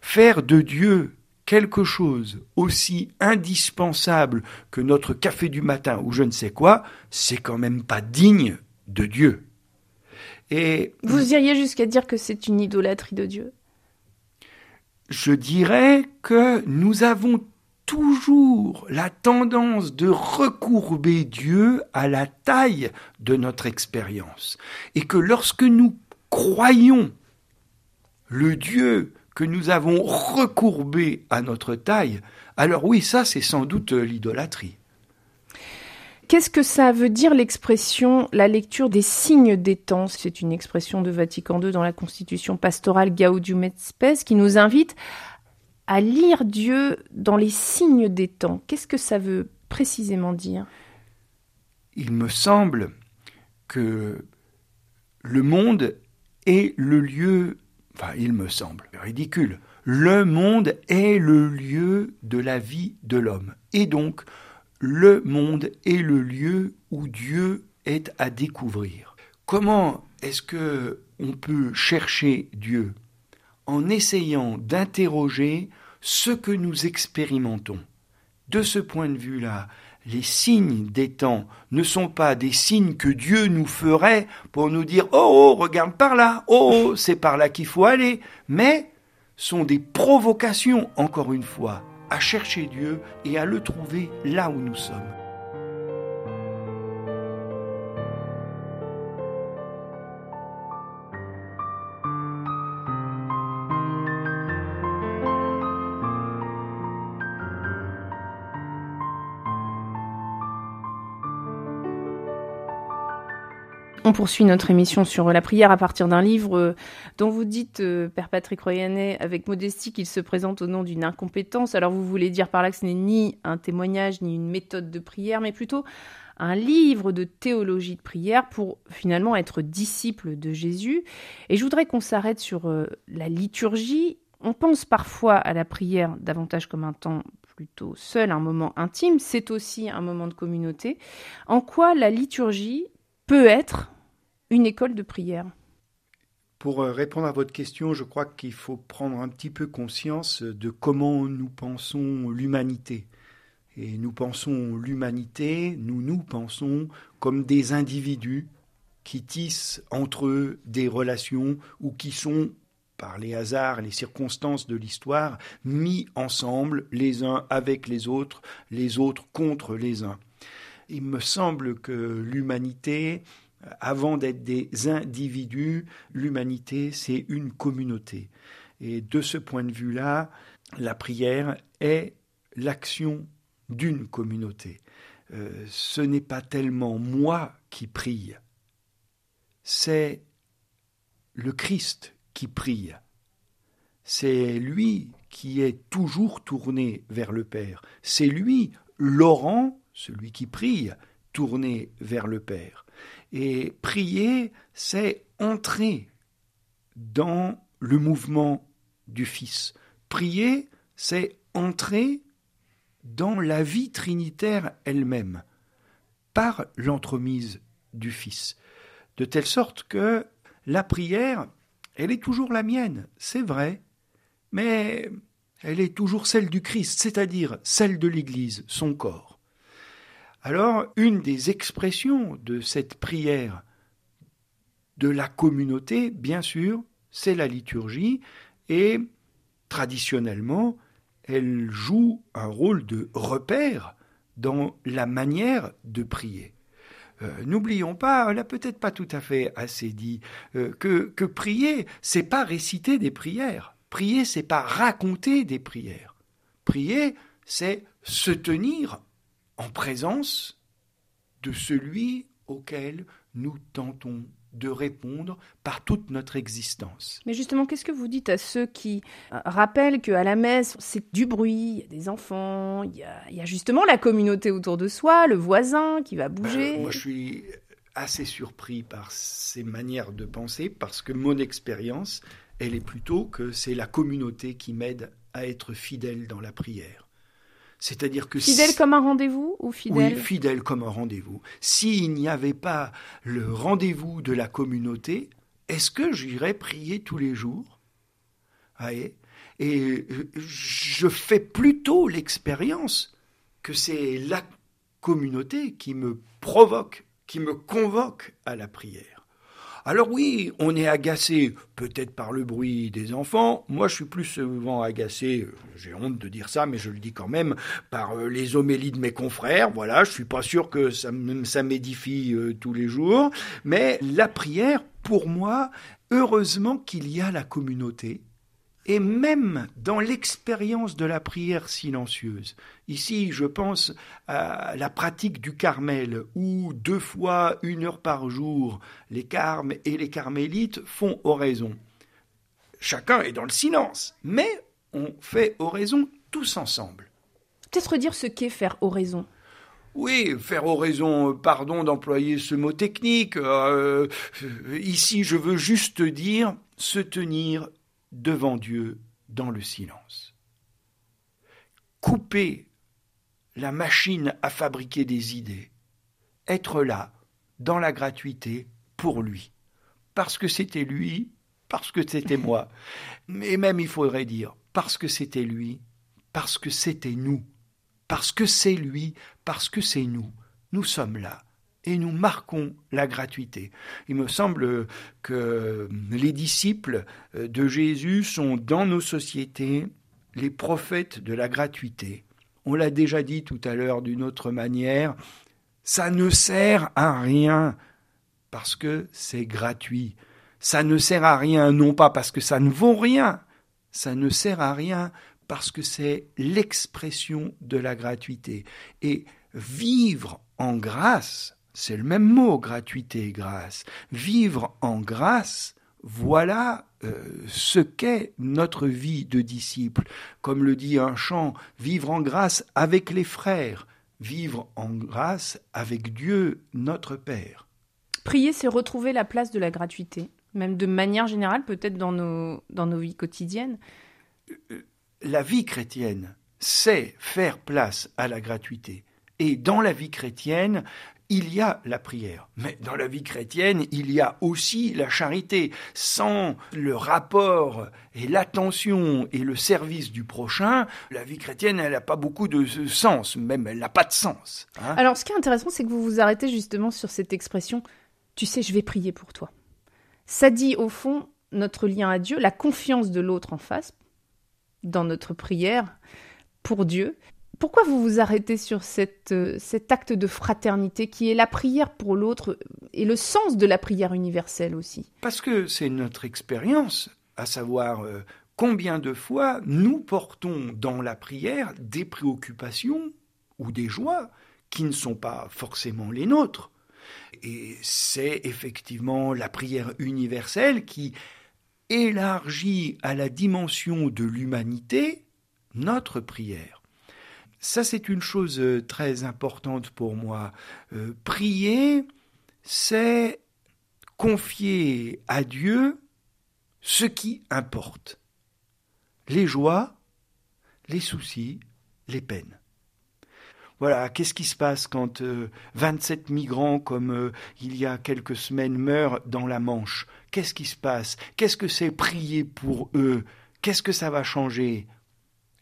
Faire de Dieu quelque chose aussi indispensable que notre café du matin ou je ne sais quoi, c'est quand même pas digne de Dieu. Et vous iriez jusqu'à dire que c'est une idolâtrie de Dieu? Je dirais que nous avons toujours la tendance de recourber Dieu à la taille de notre expérience et que lorsque nous croyons le Dieu que nous avons recourbé à notre taille, alors oui, ça c'est sans doute l'idolâtrie. Qu'est-ce que ça veut dire l'expression la lecture des signes des temps? C'est une expression de Vatican II dans la constitution pastorale Gaudium et Spes qui nous invite à lire Dieu dans les signes des temps. Qu'est-ce que ça veut précisément dire? Il me semble que le monde est le lieu Enfin, il me semble ridicule. Le monde est le lieu de la vie de l'homme. Et donc, le monde est le lieu où Dieu est à découvrir. Comment est-ce que on peut chercher Dieu en essayant d'interroger ce que nous expérimentons? De ce point de vue-là, les signes des temps ne sont pas des signes que Dieu nous ferait pour nous dire oh, oh regarde par là, oh, oh c'est par là qu'il faut aller, mais sont des provocations, encore une fois, à chercher Dieu et à le trouver là où nous sommes. On poursuit notre émission sur la prière à partir d'un livre euh, dont vous dites, euh, Père Patrick Royanet, avec modestie, qu'il se présente au nom d'une incompétence. Alors vous voulez dire par là que ce n'est ni un témoignage ni une méthode de prière, mais plutôt un livre de théologie de prière pour finalement être disciple de Jésus. Et je voudrais qu'on s'arrête sur euh, la liturgie. On pense parfois à la prière davantage comme un temps plutôt seul, un moment intime. C'est aussi un moment de communauté. En quoi la liturgie peut être une école de prière Pour euh, répondre à votre question, je crois qu'il faut prendre un petit peu conscience de comment nous pensons l'humanité. Et nous pensons l'humanité, nous nous pensons comme des individus qui tissent entre eux des relations ou qui sont, par les hasards, les circonstances de l'histoire, mis ensemble les uns avec les autres, les autres contre les uns. Il me semble que l'humanité avant d'être des individus, l'humanité, c'est une communauté. Et de ce point de vue-là, la prière est l'action d'une communauté. Euh, ce n'est pas tellement moi qui prie, c'est le Christ qui prie. C'est lui qui est toujours tourné vers le Père. C'est lui, Laurent, celui qui prie, tourné vers le Père. Et prier, c'est entrer dans le mouvement du Fils. Prier, c'est entrer dans la vie trinitaire elle-même, par l'entremise du Fils. De telle sorte que la prière, elle est toujours la mienne, c'est vrai, mais elle est toujours celle du Christ, c'est-à-dire celle de l'Église, son corps. Alors, une des expressions de cette prière de la communauté, bien sûr, c'est la liturgie, et traditionnellement, elle joue un rôle de repère dans la manière de prier. Euh, n'oublions pas, n'a peut-être pas tout à fait assez dit, euh, que, que prier, c'est pas réciter des prières. Prier, c'est pas raconter des prières. Prier, c'est se tenir en présence de celui auquel nous tentons de répondre par toute notre existence. Mais justement, qu'est-ce que vous dites à ceux qui euh, rappellent qu'à la messe, c'est du bruit, il y a des enfants, il y a, justement la communauté autour de soi, le voisin qui va bouger? euh, Moi, je suis assez surpris par ces manières de penser parce que mon expérience, elle est plutôt que c'est la communauté qui m'aide à être fidèle dans la prière. C'est-à-dire que fidèle comme un rendez-vous ou fidèle Oui, fidèle comme un rendez-vous. S'il n'y avait pas le rendez-vous de la communauté, est-ce que j'irais prier tous les jours? Et euh, je fais plutôt l'expérience que c'est la communauté qui me provoque, qui me convoque à la prière. Alors oui, on est agacé peut-être par le bruit des enfants. Moi, je suis plus souvent agacé, euh, j'ai honte de dire ça, mais je le dis quand même, par euh, les homélies de mes confrères. Voilà, je suis pas sûr que ça, ça m'édifie euh, tous les jours. Mais la prière, pour moi, heureusement qu'il y a la communauté et même dans l'expérience de la prière silencieuse. Ici, je pense à la pratique du Carmel, où deux fois une heure par jour, les carmes et les carmélites font oraison. Chacun est dans le silence, mais on fait oraison tous ensemble. Peut-être dire ce qu'est faire oraison. Oui, faire oraison, pardon d'employer ce mot technique. Euh, ici, je veux juste dire se tenir devant Dieu dans le silence. Couper la machine à fabriquer des idées, être là, dans la gratuité, pour lui, parce que c'était lui, parce que c'était moi, mais même il faudrait dire, parce que c'était lui, parce que c'était nous, parce que c'est lui, parce que c'est nous, nous sommes là, et nous marquons la gratuité. Il me semble que les disciples de Jésus sont dans nos sociétés les prophètes de la gratuité. On l'a déjà dit tout à l'heure d'une autre manière, ça ne sert à rien parce que c'est gratuit. Ça ne sert à rien non pas parce que ça ne vaut rien, ça ne sert à rien parce que c'est l'expression de la gratuité. Et vivre en grâce, c'est le même mot, gratuité et grâce. Vivre en grâce, voilà euh, ce qu'est notre vie de disciple. Comme le dit un chant, vivre en grâce avec les frères, vivre en grâce avec Dieu, notre Père. Prier, c'est retrouver la place de la gratuité même de manière générale, peut-être dans nos, dans nos vies quotidiennes euh, La vie chrétienne, c'est faire place à la gratuité. Et dans la vie chrétienne, il y a la prière. Mais dans la vie chrétienne, il y a aussi la charité. Sans le rapport et l'attention et le service du prochain, la vie chrétienne, elle n'a pas beaucoup de sens, même elle n'a pas de sens. Hein. Alors ce qui est intéressant, c'est que vous vous arrêtez justement sur cette expression, tu sais, je vais prier pour toi. Ça dit au fond notre lien à Dieu, la confiance de l'autre en face, dans notre prière pour Dieu. Pourquoi vous vous arrêtez sur euh, cet acte de fraternité qui est la prière pour l'autre et le sens de la prière universelle aussi? Parce que c'est notre expérience, à savoir euh, combien de fois nous portons dans la prière des préoccupations ou des joies qui ne sont pas forcément les nôtres. Et c'est effectivement la prière universelle qui élargit à la dimension de l'humanité notre prière. Ça, c'est une chose euh, très importante pour moi. Euh, prier, c'est confier à Dieu ce qui importe. Les joies, les soucis, les peines. Voilà, qu'est-ce qui se passe quand 27 euh, migrants, comme il y a quelques semaines, meurent dans la Manche? Qu'est-ce qui se passe? Qu'est-ce que c'est prier pour eux? Qu'est-ce que ça va changer?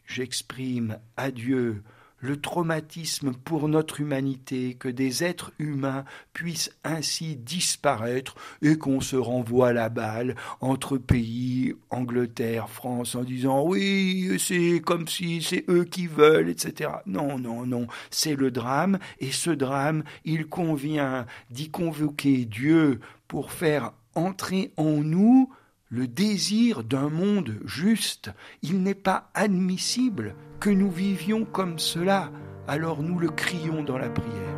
J'exprime à Dieu le traumatisme pour notre humanité que des êtres humains puissent ainsi disparaître et qu'on se renvoie la balle entre pays, Angleterre, France, en disant oui, c'est comme si c'est eux qui veulent, etc. Non, non, non, c'est le drame, et ce drame, il convient d'y convoquer Dieu pour faire entrer en nous le désir d'un monde juste. Il n'est pas admissible que nous vivions comme cela, alors nous le crions dans la prière.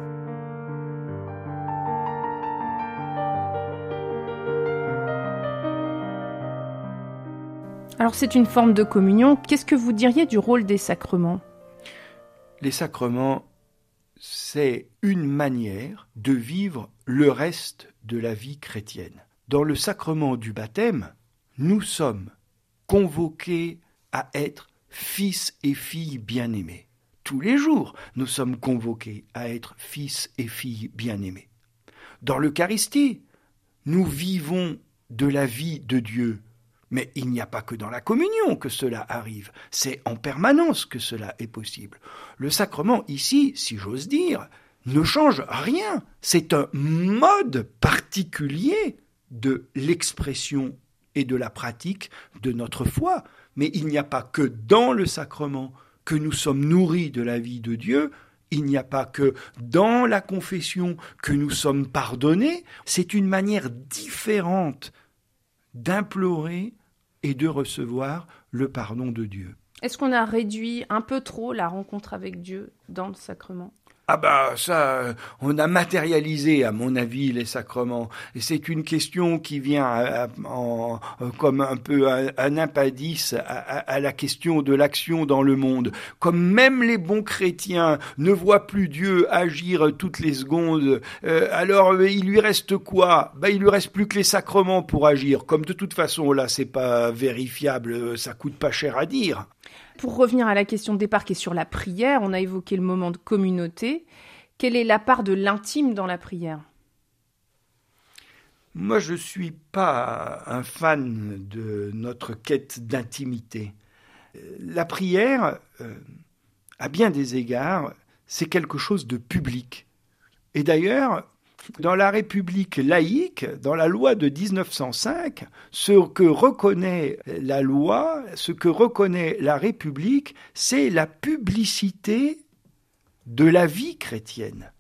Alors c'est une forme de communion. Qu'est-ce que vous diriez du rôle des sacrements? Les sacrements, c'est une manière de vivre le reste de la vie chrétienne. Dans le sacrement du baptême, nous sommes convoqués à être fils et filles bien-aimés. Tous les jours, nous sommes convoqués à être fils et filles bien-aimés. Dans l'Eucharistie, nous vivons de la vie de Dieu. Mais il n'y a pas que dans la communion que cela arrive, c'est en permanence que cela est possible. Le sacrement ici, si j'ose dire, ne change rien, c'est un mode particulier de l'expression et de la pratique de notre foi. Mais il n'y a pas que dans le sacrement que nous sommes nourris de la vie de Dieu, il n'y a pas que dans la confession que nous sommes pardonnés, c'est une manière différente d'implorer et de recevoir le pardon de Dieu. Est-ce qu'on a réduit un peu trop la rencontre avec Dieu dans le sacrement? Ah bah ça, on a matérialisé à mon avis les sacrements. Et c'est une question qui vient en, comme un peu un, impadis à, la question de l'action dans le monde. Comme même les bons chrétiens ne voient plus Dieu agir toutes les secondes, euh, alors il lui reste quoi? Bah il lui reste plus que les sacrements pour agir. Comme de toute façon là c'est pas vérifiable, ça coûte pas cher à dire. Pour revenir à la question de départ qui est sur la prière, on a évoqué le moment de communauté. Quelle est la part de l'intime dans la prière? Moi, je ne suis pas un fan de notre quête d'intimité. La prière, euh, à bien des égards, c'est quelque chose de public. Et d'ailleurs, Dans la République laïque, dans la loi de 1905, ce que reconnaît la loi, ce que reconnaît la République, c'est la publicité de la vie chrétienne.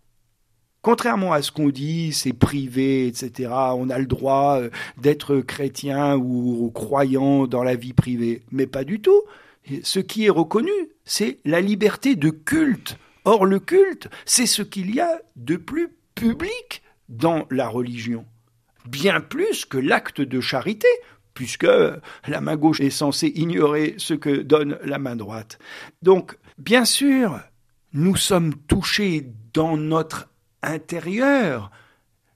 Contrairement à ce qu'on dit, c'est privé, etc., on a le droit euh, d'être chrétien ou croyant dans la vie privée, mais pas du tout. Ce qui est reconnu, c'est la liberté de culte. Or, le culte, c'est ce qu'il y a de plus public dans la religion, bien plus que l'acte de charité, puisque la main gauche est censée ignorer ce que donne la main droite. Donc, bien sûr, nous sommes touchés dans notre intérieur,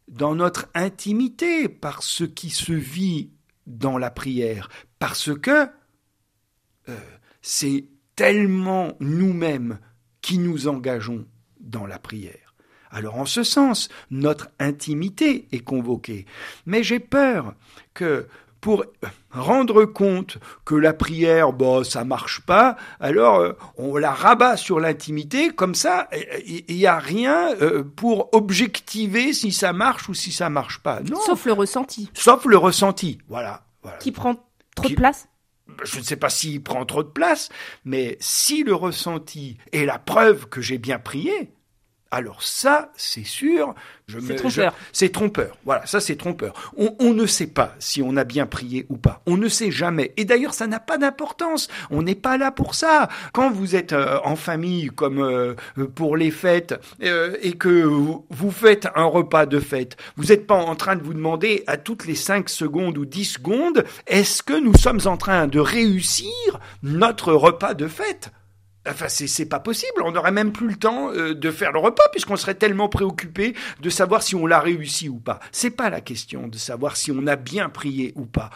dans notre intimité, par ce qui se vit dans la prière, parce que euh, c'est tellement nous-mêmes qui nous engageons dans la prière. Alors en ce sens, notre intimité est convoquée. Mais j'ai peur que pour rendre compte que la prière, bon, ça marche pas, alors euh, on la rabat sur l'intimité, comme ça, il n'y a rien euh, pour objectiver si ça marche ou si ça marche pas. Non. Sauf le ressenti. Sauf le ressenti, voilà. Qui prend trop de place je ne sais pas s'il prend trop de place, mais si le ressenti est la preuve que j'ai bien prié, alors ça, c'est sûr, c'est trompeur. C'est trompeur. Voilà, ça c'est trompeur. On, ne sait pas si on a bien prié ou pas. On ne sait jamais. Et d'ailleurs, ça n'a pas d'importance. On n'est pas là pour ça. Quand vous êtes euh, en famille, comme euh, pour les fêtes, euh, et que vous, vous, faites un repas de fête, vous n'êtes pas en train de vous demander à toutes les 5 secondes ou 10 secondes, est-ce que nous sommes en train de réussir notre repas de fête? Enfin, c'est pas possible. On n'aurait même plus le temps euh, de faire le repas puisqu'on serait tellement préoccupé de savoir si on l'a réussi ou pas. C'est pas la question de savoir si on a bien prié ou pas.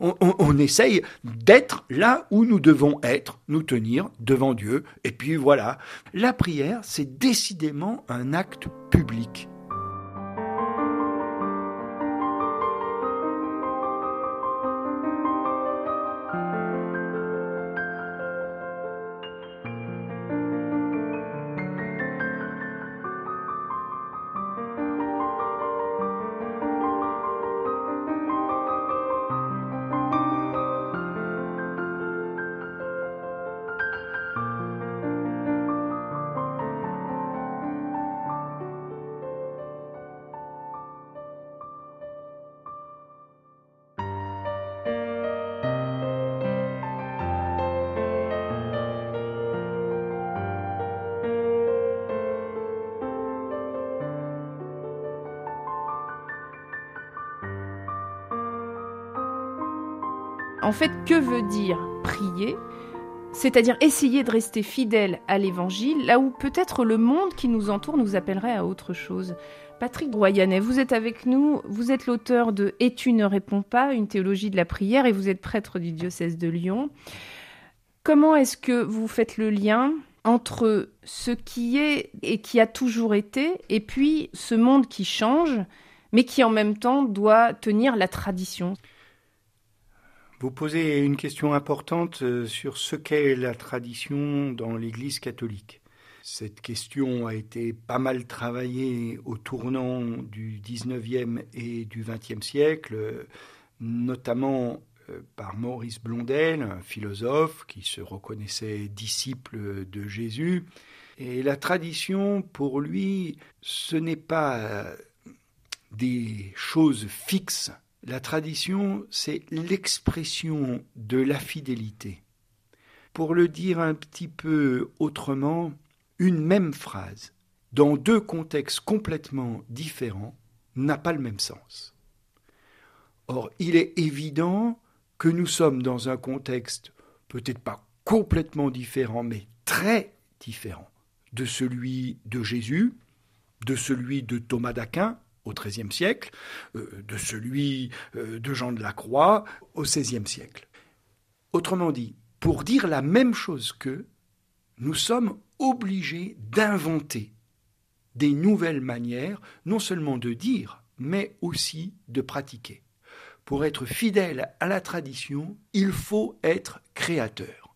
On, on essaye d'être là où nous devons être, nous tenir devant Dieu. Et puis voilà. La prière, c'est décidément un acte public. Fait, que veut dire prier? C'est-à-dire essayer de rester fidèle à l'évangile, là où peut-être le monde qui nous entoure nous appellerait à autre chose. Patrick Royanet, vous êtes avec nous, vous êtes l'auteur de Et tu ne réponds pas, une théologie de la prière, et vous êtes prêtre du diocèse de Lyon. Comment est-ce que vous faites le lien entre ce qui est et qui a toujours été, et puis ce monde qui change, mais qui en même temps doit tenir la tradition? Vous posez une question importante euh, sur ce qu'est la tradition dans l'Église catholique. Cette question a été pas mal travaillée au tournant du 19e et du 20e siècle, notamment euh, par Maurice Blondel, un philosophe qui se reconnaissait disciple de Jésus. Et la tradition, pour lui, ce n'est pas euh, des choses fixes la tradition, c'est l'expression de la fidélité. Pour le dire un petit peu autrement, une même phrase, dans deux contextes complètement différents, n'a pas le même sens. Or, il est évident que nous sommes dans un contexte peut-être pas complètement différent, mais très différent de celui de Jésus, de celui de Thomas d'Aquin, au XIIIe siècle, euh, de celui euh, de Jean de la Croix au XVIe siècle. Autrement dit, pour dire la même chose qu'eux, nous sommes obligés d'inventer des nouvelles manières, non seulement de dire, mais aussi de pratiquer. Pour être fidèle à la tradition, il faut être créateur.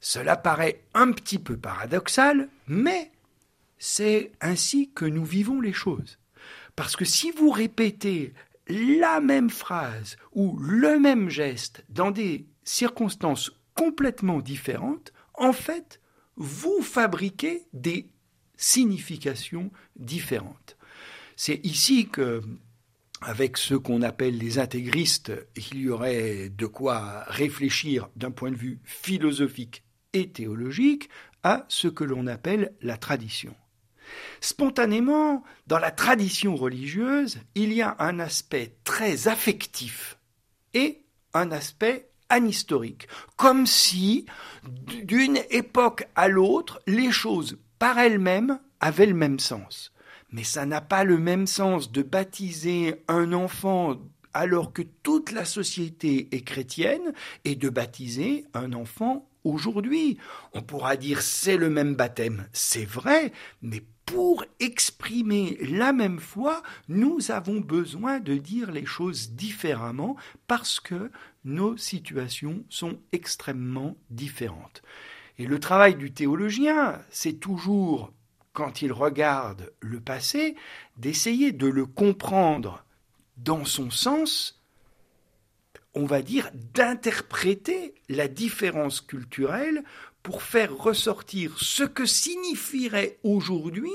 Cela paraît un petit peu paradoxal, mais c'est ainsi que nous vivons les choses. Parce que si vous répétez la même phrase ou le même geste dans des circonstances complètement différentes, en fait, vous fabriquez des significations différentes. C'est ici que, avec ceux qu'on appelle les intégristes, il y aurait de quoi réfléchir d'un point de vue philosophique et théologique à ce que l'on appelle la tradition. Spontanément, dans la tradition religieuse, il y a un aspect très affectif et un aspect anhistorique, comme si, d'une époque à l'autre, les choses par elles-mêmes avaient le même sens. Mais ça n'a pas le même sens de baptiser un enfant alors que toute la société est chrétienne et de baptiser un enfant aujourd'hui. On pourra dire c'est le même baptême, c'est vrai, mais pour exprimer la même foi, nous avons besoin de dire les choses différemment parce que nos situations sont extrêmement différentes. Et le travail du théologien, c'est toujours, quand il regarde le passé, d'essayer de le comprendre dans son sens, on va dire, d'interpréter la différence culturelle pour faire ressortir ce que signifieraient aujourd'hui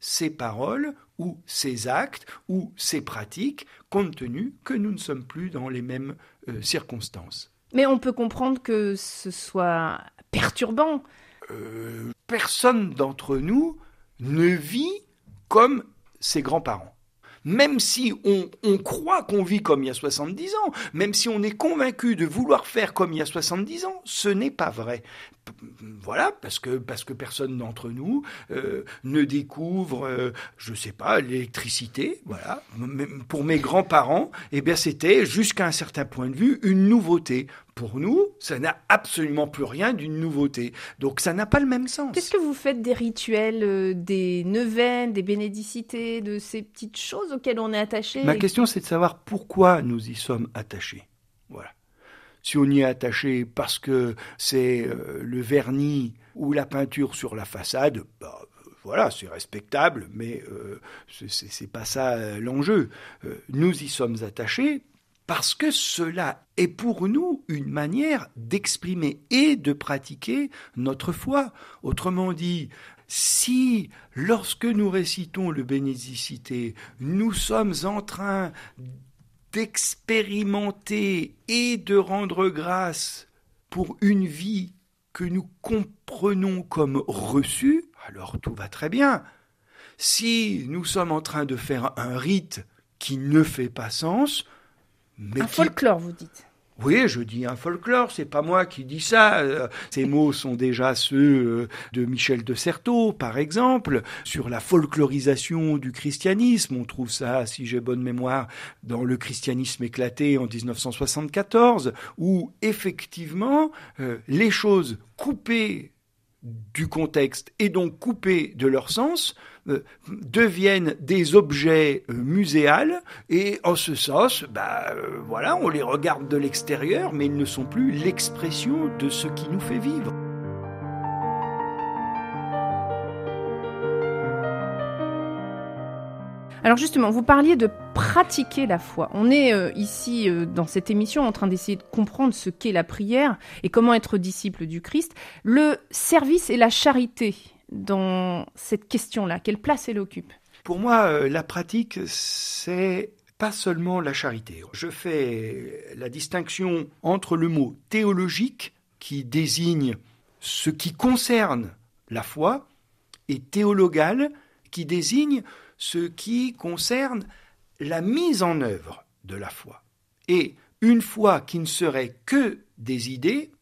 ces paroles ou ces actes ou ces pratiques, compte tenu que nous ne sommes plus dans les mêmes euh, circonstances. Mais on peut comprendre que ce soit perturbant. Euh, personne d'entre nous ne vit comme ses grands-parents même si on, croit qu'on vit comme il y a 70 ans, même si on est convaincu de vouloir faire comme il y a 70 ans, ce n'est pas vrai. Voilà, parce que, parce que personne d'entre nous euh, ne découvre, euh, je ne sais pas, l'électricité. Voilà. Pour mes grands-parents, eh bien, c'était jusqu'à un certain point de vue une nouveauté. Pour nous, ça n'a absolument plus rien d'une nouveauté. Donc ça n'a pas le même sens. Qu'est-ce que vous faites des rituels, euh, des neuvaines, des bénédicités, de ces petites choses auxquelles on est attaché Ma question, c'est de savoir pourquoi nous y sommes attachés. Voilà. Si on y est attaché parce que c'est euh, le vernis ou la peinture sur la façade, bah, voilà, c'est respectable, mais euh, ce c'est pas ça l'enjeu. nous y sommes attachés parce que cela est pour nous une manière d'exprimer et de pratiquer notre foi. Autrement dit, si lorsque nous récitons le bénédicité, nous sommes en train d'expérimenter et de rendre grâce pour une vie que nous comprenons comme reçue, alors tout va très bien. Si nous sommes en train de faire un rite qui ne fait pas sens, un folklore, vous dites oui, je dis un folklore, c'est pas moi qui dis ça. Euh, ces mots sont déjà ceux euh, de Michel de Certeau, par exemple, sur la folklorisation du christianisme. On trouve ça, si j'ai bonne mémoire, dans le christianisme éclaté en 1974, où effectivement euh, les choses coupées du contexte et donc coupées de leur sens deviennent des objets euh, muséals et en ce sens, bah, euh, voilà, on les regarde de l'extérieur, mais ils ne sont plus l'expression de ce qui nous fait vivre. Alors justement, vous parliez de pratiquer la foi. On est ici dans cette émission en train d'essayer de comprendre ce qu'est la prière et comment être disciple du Christ. Le service et la charité dans cette question-là? Quelle place elle occupe? Pour moi, euh, la pratique, c'est pas seulement la charité. Je fais la distinction entre le mot théologique, qui désigne ce qui concerne la foi, et théologal, qui désigne ce qui concerne la mise en œuvre de la foi. Et une foi qui ne serait que des idées,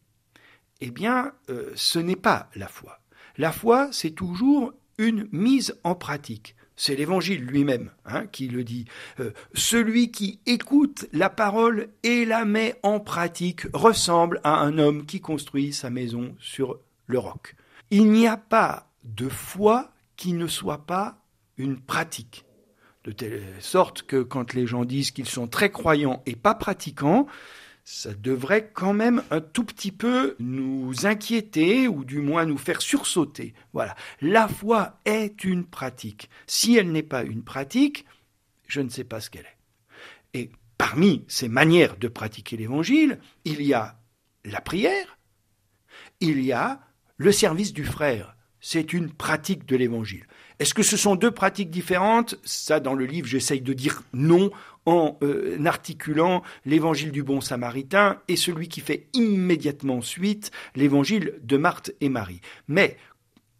eh bien, euh, ce n'est pas la foi. La foi, c'est toujours une mise en pratique. C'est l'Évangile lui-même hein, qui le dit. Euh, celui qui écoute la parole et la met en pratique ressemble à un homme qui construit sa maison sur le roc. Il n'y a pas de foi qui ne soit pas une pratique. De telle sorte que quand les gens disent qu'ils sont très croyants et pas pratiquants, ça devrait quand même un tout petit peu nous inquiéter ou du moins nous faire sursauter. Voilà. La foi est une pratique. Si elle n'est pas une pratique, je ne sais pas ce qu'elle est. Et parmi ces manières de pratiquer l'évangile, il y a la prière, il y a le service du frère. C'est une pratique de l'évangile. Est-ce que ce sont deux pratiques différentes? Ça, dans le livre, j'essaye de dire non en euh, articulant l'évangile du bon samaritain et celui qui fait immédiatement suite l'évangile de Marthe et Marie. Mais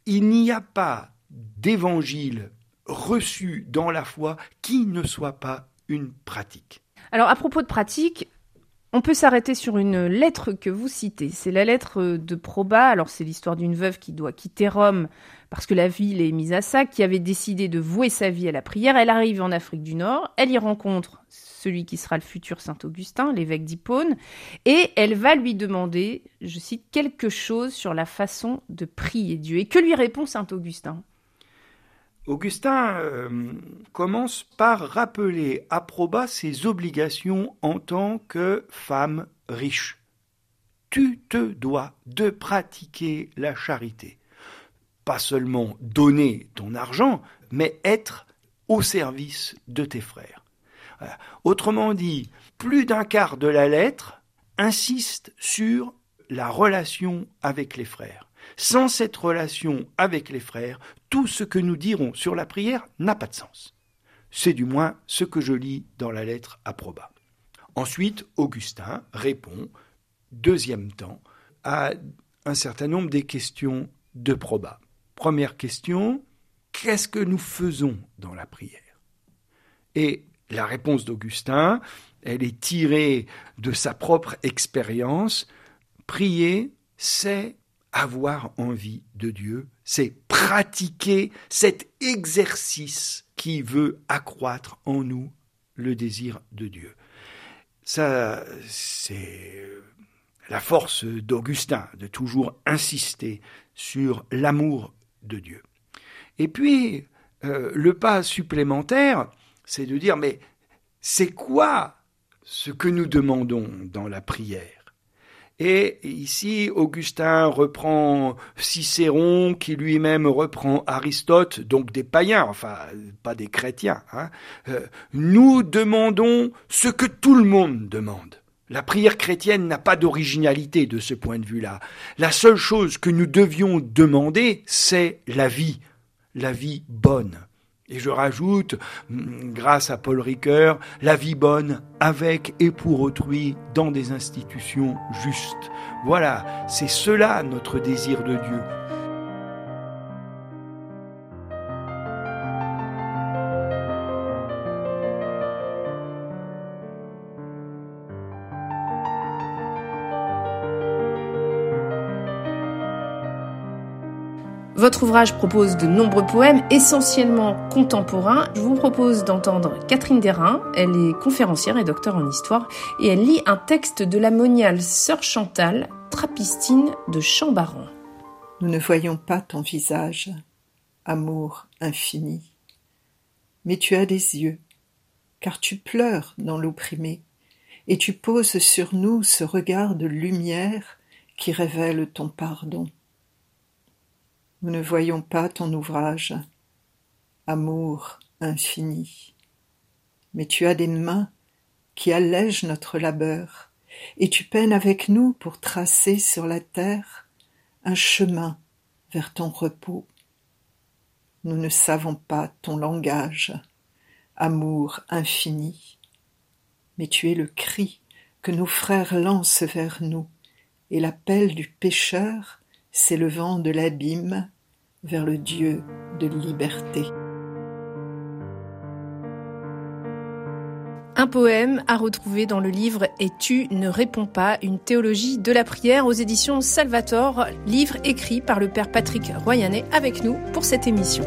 il n'y a pas d'évangile reçu dans la foi qui ne soit pas une pratique. Alors à propos de pratique, on peut s'arrêter sur une lettre que vous citez. C'est la lettre de Proba. Alors, c'est l'histoire d'une veuve qui doit quitter Rome parce que la ville est mise à sac, qui avait décidé de vouer sa vie à la prière. Elle arrive en Afrique du Nord. Elle y rencontre celui qui sera le futur Saint-Augustin, l'évêque d'Hippone, et elle va lui demander, je cite, quelque chose sur la façon de prier Dieu. Et que lui répond Saint-Augustin Augustin? Euh, commence par rappeler à Proba ses obligations en tant que femme riche. Tu te dois de pratiquer la charité. Pas seulement donner ton argent, mais être au service de tes frères. Autrement dit, plus d'un quart de la lettre insiste sur la relation avec les frères. Sans cette relation avec les frères, tout ce que nous dirons sur la prière n'a pas de sens. C'est du moins ce que je lis dans la lettre à Proba. Ensuite, Augustin répond, deuxième temps, à un certain nombre des questions de Proba. Première question, qu'est-ce que nous faisons dans la prière? Et la réponse d'Augustin, elle est tirée de sa propre expérience. Prier, c'est avoir envie de Dieu, c'est pratiquer cet exercice qui veut accroître en nous le désir de Dieu. Ça, c'est la force d'Augustin, de toujours insister sur l'amour de Dieu. Et puis, euh, le pas supplémentaire, c'est de dire, mais c'est quoi ce que nous demandons dans la prière? Et ici, Augustin reprend Cicéron, qui lui-même reprend Aristote, donc des païens, enfin pas des chrétiens. Hein. Euh, nous demandons ce que tout le monde demande. La prière chrétienne n'a pas d'originalité de ce point de vue-là. La seule chose que nous devions demander, c'est la vie, la vie bonne. Et je rajoute, mm, grâce à Paul Ricoeur, la vie bonne avec et pour autrui dans des institutions justes. Voilà, c'est cela notre désir de Dieu. Votre ouvrage propose de nombreux poèmes, essentiellement contemporains. Je vous propose d'entendre Catherine Derain. Elle est conférencière et docteur en histoire et elle lit un texte de la moniale Sœur Chantal, Trapistine de Chambaran. Nous ne voyons pas ton visage, amour infini. Mais tu as des yeux, car tu pleures dans l'opprimé, et tu poses sur nous ce regard de lumière qui révèle ton pardon. Nous ne voyons pas ton ouvrage, amour infini. Mais tu as des mains qui allègent notre labeur, et tu peines avec nous pour tracer sur la terre un chemin vers ton repos. Nous ne savons pas ton langage, amour infini, mais tu es le cri que nos frères lancent vers nous, et l'appel du pécheur s'élevant de l'abîme vers le Dieu de liberté. Un poème à retrouver dans le livre Et tu ne réponds pas, une théologie de la prière aux éditions Salvator, livre écrit par le père Patrick Royanet avec nous pour cette émission.